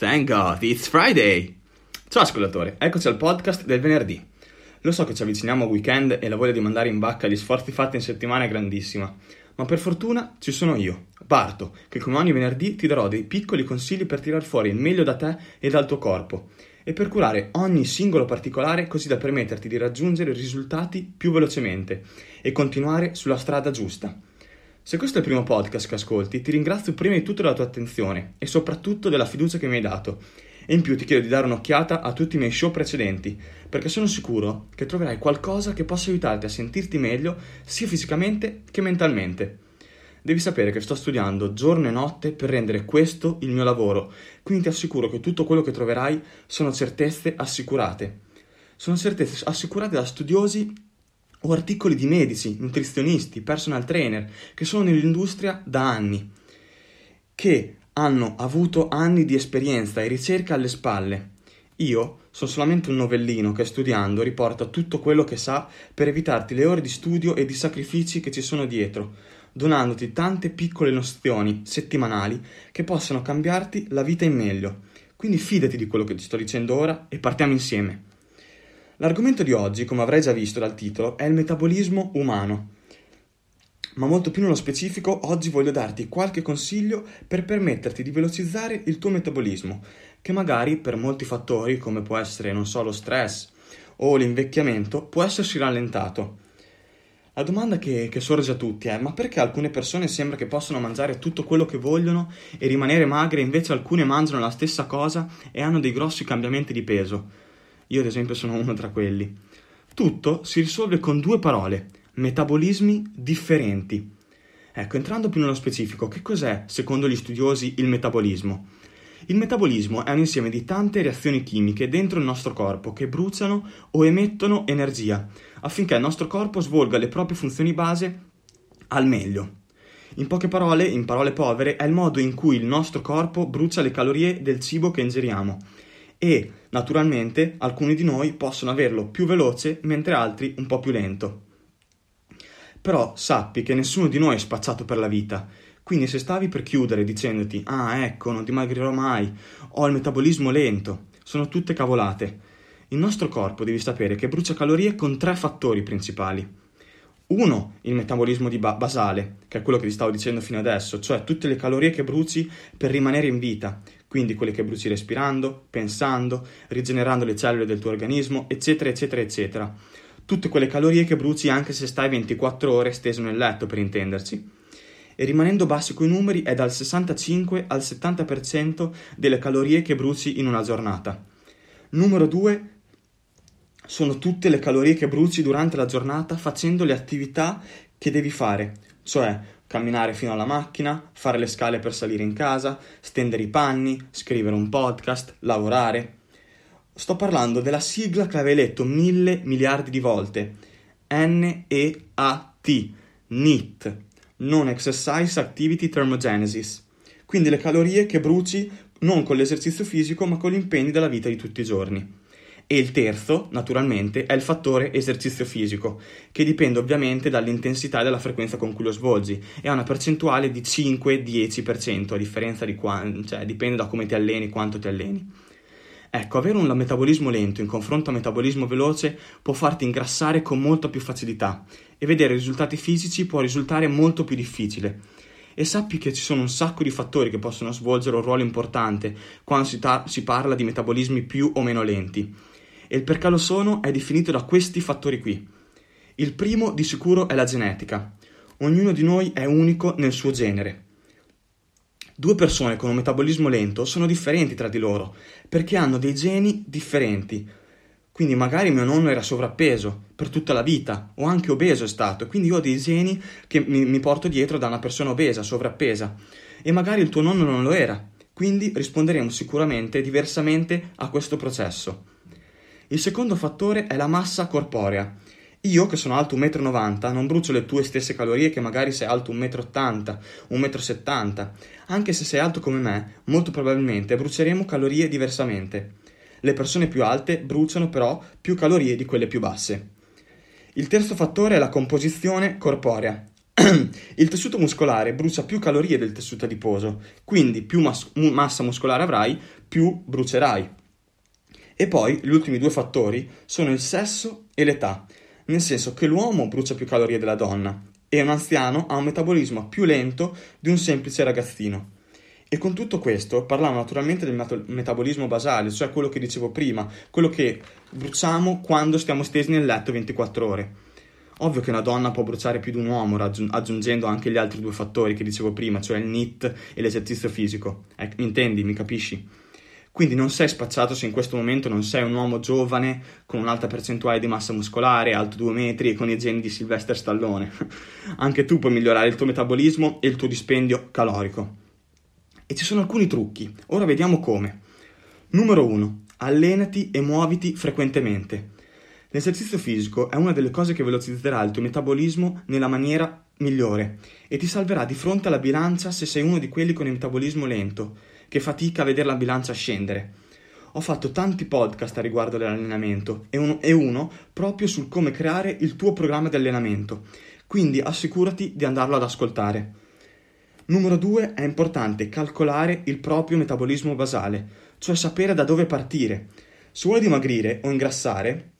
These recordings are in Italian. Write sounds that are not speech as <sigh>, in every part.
Thank God, it's Friday! Ciao ascoltatore, eccoci al podcast del venerdì. Lo so che ci avviciniamo al weekend e la voglia di mandare in bacca gli sforzi fatti in settimana è grandissima, ma per fortuna ci sono io, Barto, che come ogni venerdì ti darò dei piccoli consigli per tirar fuori il meglio da te e dal tuo corpo e per curare ogni singolo particolare così da permetterti di raggiungere risultati più velocemente e continuare sulla strada giusta. Se questo è il primo podcast che ascolti, ti ringrazio prima di tutto della tua attenzione e soprattutto della fiducia che mi hai dato. E in più ti chiedo di dare un'occhiata a tutti i miei show precedenti, perché sono sicuro che troverai qualcosa che possa aiutarti a sentirti meglio sia fisicamente che mentalmente. Devi sapere che sto studiando giorno e notte per rendere questo il mio lavoro, quindi ti assicuro che tutto quello che troverai sono certezze assicurate. Sono certezze assicurate da studiosi o articoli di medici, nutrizionisti, personal trainer che sono nell'industria da anni, che hanno avuto anni di esperienza e ricerca alle spalle. Io sono solamente un novellino che studiando riporta tutto quello che sa per evitarti le ore di studio e di sacrifici che ci sono dietro, donandoti tante piccole nozioni settimanali che possano cambiarti la vita in meglio. Quindi fidati di quello che ti sto dicendo ora e partiamo insieme. L'argomento di oggi, come avrai già visto dal titolo, è il metabolismo umano. Ma molto più nello specifico, oggi voglio darti qualche consiglio per permetterti di velocizzare il tuo metabolismo, che magari per molti fattori, come può essere, non so, lo stress o l'invecchiamento, può essersi rallentato. La domanda che, che, sorge a tutti è: ma perché alcune persone sembra che possano mangiare tutto quello che vogliono e rimanere magre, invece alcune mangiano la stessa cosa e hanno dei grossi cambiamenti di peso? Io ad esempio sono uno tra quelli. Tutto si risolve con due parole, metabolismi differenti. Ecco, entrando più nello specifico, che cos'è, secondo gli studiosi, il metabolismo? Il metabolismo è un insieme di tante reazioni chimiche dentro il nostro corpo che bruciano o emettono energia, affinché il nostro corpo svolga le proprie funzioni base al meglio. In poche parole, in parole povere, è il modo in cui il nostro corpo brucia le calorie del cibo che ingeriamo e naturalmente alcuni di noi possono averlo più veloce mentre altri un po' più lento. Però sappi che nessuno di noi è spacciato per la vita, quindi se stavi per chiudere dicendoti ah ecco non dimagrirò mai, ho il metabolismo lento, sono tutte cavolate. Il nostro corpo devi sapere che brucia calorie con tre fattori principali. Uno, il metabolismo ba- basale, che è quello che ti stavo dicendo fino adesso, cioè tutte le calorie che bruci per rimanere in vita, quindi quelle che bruci respirando, pensando, rigenerando le cellule del tuo organismo, eccetera, eccetera, eccetera. Tutte quelle calorie che bruci anche se stai 24 ore steso nel letto, per intenderci. E rimanendo bassi coi numeri è dal 65 al 70% delle calorie che bruci in una giornata. Numero 2 sono tutte le calorie che bruci durante la giornata facendo le attività che devi fare, cioè camminare fino alla macchina, fare le scale per salire in casa, stendere i panni, scrivere un podcast, lavorare. Sto parlando della sigla che avevi letto mille miliardi di volte. N-E-A-T, NEAT, Non Exercise Activity Thermogenesis. Quindi le calorie che bruci non con l'esercizio fisico ma con gli impegni della vita di tutti i giorni. E il terzo, naturalmente, è il fattore esercizio fisico, che dipende ovviamente dall'intensità e dalla frequenza con cui lo svolgi e ha una percentuale di 5-10%, a differenza di quanto, cioè dipende da come ti alleni, quanto ti alleni. Ecco, avere un metabolismo lento in confronto a metabolismo veloce può farti ingrassare con molta più facilità e vedere risultati fisici può risultare molto più difficile. E sappi che ci sono un sacco di fattori che possono svolgere un ruolo importante quando si, ta- si parla di metabolismi più o meno lenti e il perché lo sono è definito da questi fattori qui. Il primo di sicuro è la genetica. Ognuno di noi è unico nel suo genere. Due persone con un metabolismo lento sono differenti tra di loro perché hanno dei geni differenti. Quindi magari mio nonno era sovrappeso per tutta la vita o anche obeso è stato, quindi io ho dei geni che mi, mi porto dietro da una persona obesa, sovrappesa e magari il tuo nonno non lo era. Quindi risponderemo sicuramente diversamente a questo processo. Il secondo fattore è la massa corporea. Io, che sono alto 1,90 m, non brucio le tue stesse calorie che magari sei alto 1,80 m, 1,70 m. Anche se sei alto come me, molto probabilmente bruceremo calorie diversamente. Le persone più alte bruciano però più calorie di quelle più basse. Il terzo fattore è la composizione corporea. <clears throat> il tessuto muscolare brucia più calorie del tessuto adiposo, quindi più mas- massa muscolare avrai, più brucerai. E poi gli ultimi due fattori sono il sesso e l'età, nel senso che l'uomo brucia più calorie della donna e un anziano ha un metabolismo più lento di un semplice ragazzino. E con tutto questo parlavo naturalmente del met- metabolismo basale, cioè quello che dicevo prima, quello che bruciamo quando stiamo stesi nel letto 24 ore. Ovvio che una donna può bruciare più di un uomo, raggiung- aggiungendo anche gli altri due fattori che dicevo prima, cioè il NIT e l'esercizio fisico. Eh, mi intendi, mi capisci? Quindi non sei spacciato se in questo momento non sei un uomo giovane con un'alta percentuale di massa muscolare, alto 2 metri e con i geni di Sylvester Stallone. <laughs> Anche tu puoi migliorare il tuo metabolismo e il tuo dispendio calorico. E ci sono alcuni trucchi. Ora vediamo come. Numero 1. Allenati e muoviti frequentemente. L'esercizio fisico è una delle cose che velocizzerà il tuo metabolismo nella maniera migliore e ti salverà di fronte alla bilancia se sei uno di quelli con il metabolismo lento, che fatica a vedere la bilancia scendere. Ho fatto tanti podcast a riguardo dell'allenamento e uno, e uno proprio sul come creare il tuo programma di allenamento, quindi assicurati di andarlo ad ascoltare. Numero 2 è importante calcolare il proprio metabolismo basale, cioè sapere da dove partire. Se vuoi dimagrire o ingrassare,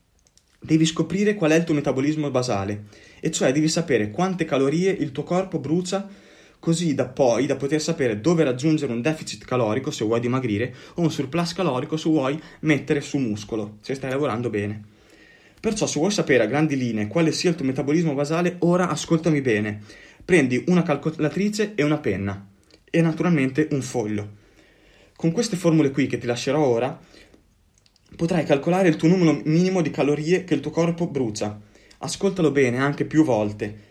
devi scoprire qual è il tuo metabolismo basale, e cioè devi sapere quante calorie il tuo corpo brucia, così da poi da poter sapere dove raggiungere un deficit calorico se vuoi dimagrire o un surplus calorico se vuoi mettere su muscolo, se stai lavorando bene. Perciò se vuoi sapere a grandi linee quale sia il tuo metabolismo basale, ora ascoltami bene prendi una calcolatrice e una penna e naturalmente un foglio. Con queste formule qui che ti lascerò ora, potrai calcolare il tuo numero minimo di calorie che il tuo corpo brucia. Ascoltalo bene anche più volte.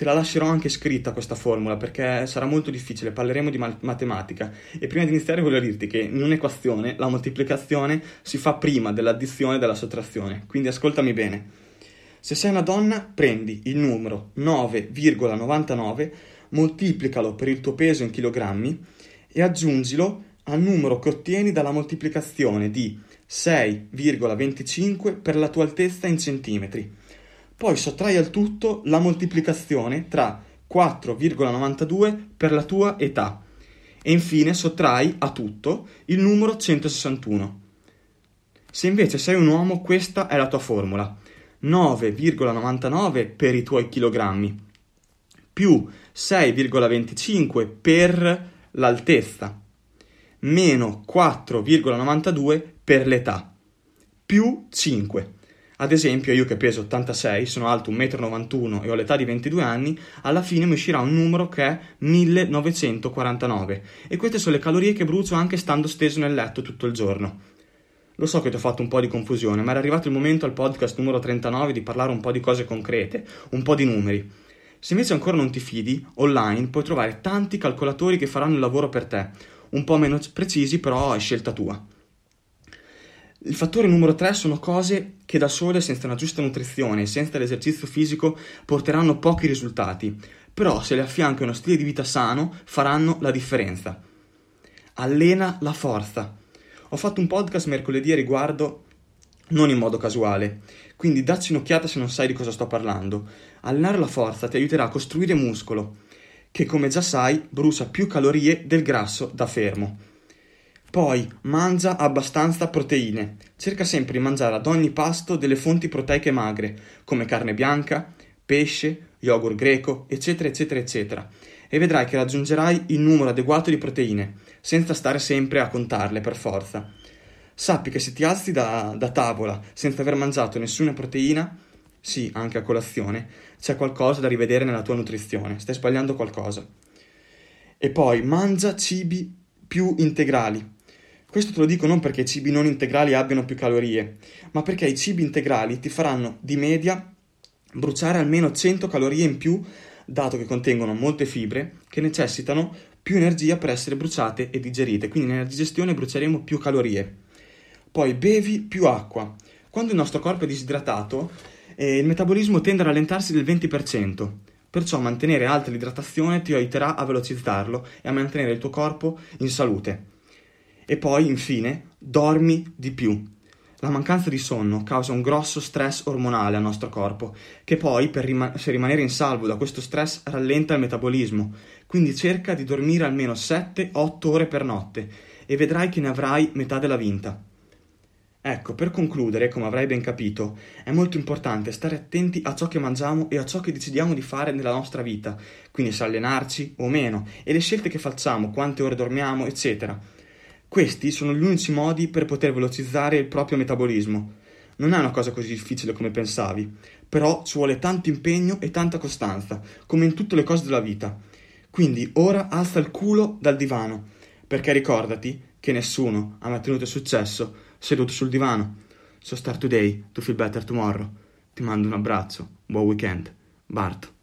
Te la lascerò anche scritta questa formula perché sarà molto difficile, parleremo di matematica e prima di iniziare voglio dirti che in un'equazione la moltiplicazione si fa prima dell'addizione e della sottrazione, quindi ascoltami bene. Se sei una donna, prendi il numero 9,99, moltiplicalo per il tuo peso in chilogrammi e aggiungilo al numero che ottieni dalla moltiplicazione di 6,25 per la tua altezza in centimetri. Poi sottrai al tutto la moltiplicazione tra 4,92 per la tua età e infine sottrai a tutto il numero 161. Se invece sei un uomo, questa è la tua formula. 9,99 per i tuoi chilogrammi più 6,25 per l'altezza meno 4,92 per l'età più 5. Ad esempio, io che peso 86, sono alto 1,91 m e ho l'età di 22 anni, alla fine mi uscirà un numero che è 1949 e queste sono le calorie che brucio anche stando steso nel letto tutto il giorno. Lo so che ti ho fatto un po' di confusione, ma era arrivato il momento al podcast numero 39 di parlare un po' di cose concrete, un po' di numeri. Se invece ancora non ti fidi, online puoi trovare tanti calcolatori che faranno il lavoro per te, un po' meno precisi, però è scelta tua. Il fattore numero 3 sono cose che da sole, senza una giusta nutrizione e senza l'esercizio fisico, porteranno pochi risultati, però se le affianchi a uno stile di vita sano, faranno la differenza. Allena la forza. Ho fatto un podcast mercoledì a riguardo non in modo casuale, quindi dacci un'occhiata se non sai di cosa sto parlando. Allenare la forza ti aiuterà a costruire muscolo, che come già sai brucia più calorie del grasso da fermo. Poi mangia abbastanza proteine. Cerca sempre di mangiare ad ogni pasto delle fonti proteiche magre, come carne bianca, pesce, yogurt greco, eccetera, eccetera, eccetera. E vedrai che raggiungerai il numero adeguato di proteine senza stare sempre a contarle per forza. Sappi che se ti alzi da, da tavola senza aver mangiato nessuna proteina, sì, anche a colazione, c'è qualcosa da rivedere nella tua nutrizione, stai sbagliando qualcosa. E poi mangia cibi più integrali. Questo te lo dico non perché i cibi non integrali abbiano più calorie, ma perché i cibi integrali ti faranno di media bruciare almeno 100 calorie in più, dato che contengono molte fibre che necessitano più energia per essere bruciate e digerite, quindi nella digestione bruceremo più calorie. Poi bevi più acqua. Quando il nostro corpo è disidratato, eh, il metabolismo tende a rallentarsi del 20%, perciò mantenere alta l'idratazione ti aiuterà a velocizzarlo e a mantenere il tuo corpo in salute. E poi, infine, dormi di più. La mancanza di sonno causa un grosso stress ormonale al nostro corpo, che poi, per, rima- rimanere in salvo da questo stress, rallenta il metabolismo. Quindi cerca di dormire almeno 7-8 ore per notte e vedrai che ne avrai metà della vinta. Ecco, per concludere, come avrai ben capito, è molto importante stare attenti a ciò che mangiamo e a ciò che decidiamo di fare nella nostra vita, quindi se allenarci o meno, e le scelte che facciamo, quante ore dormiamo, eccetera. Questi sono gli unici modi per poter velocizzare il proprio metabolismo. Non è una cosa così difficile come pensavi, però ci vuole tanto impegno e tanta costanza, come in tutte le cose della vita. Quindi ora alza il culo dal divano, perché ricordati che nessuno ha mai ottenuto successo seduto sul divano. So start today to feel better tomorrow. Ti mando un abbraccio, buon weekend. Bart.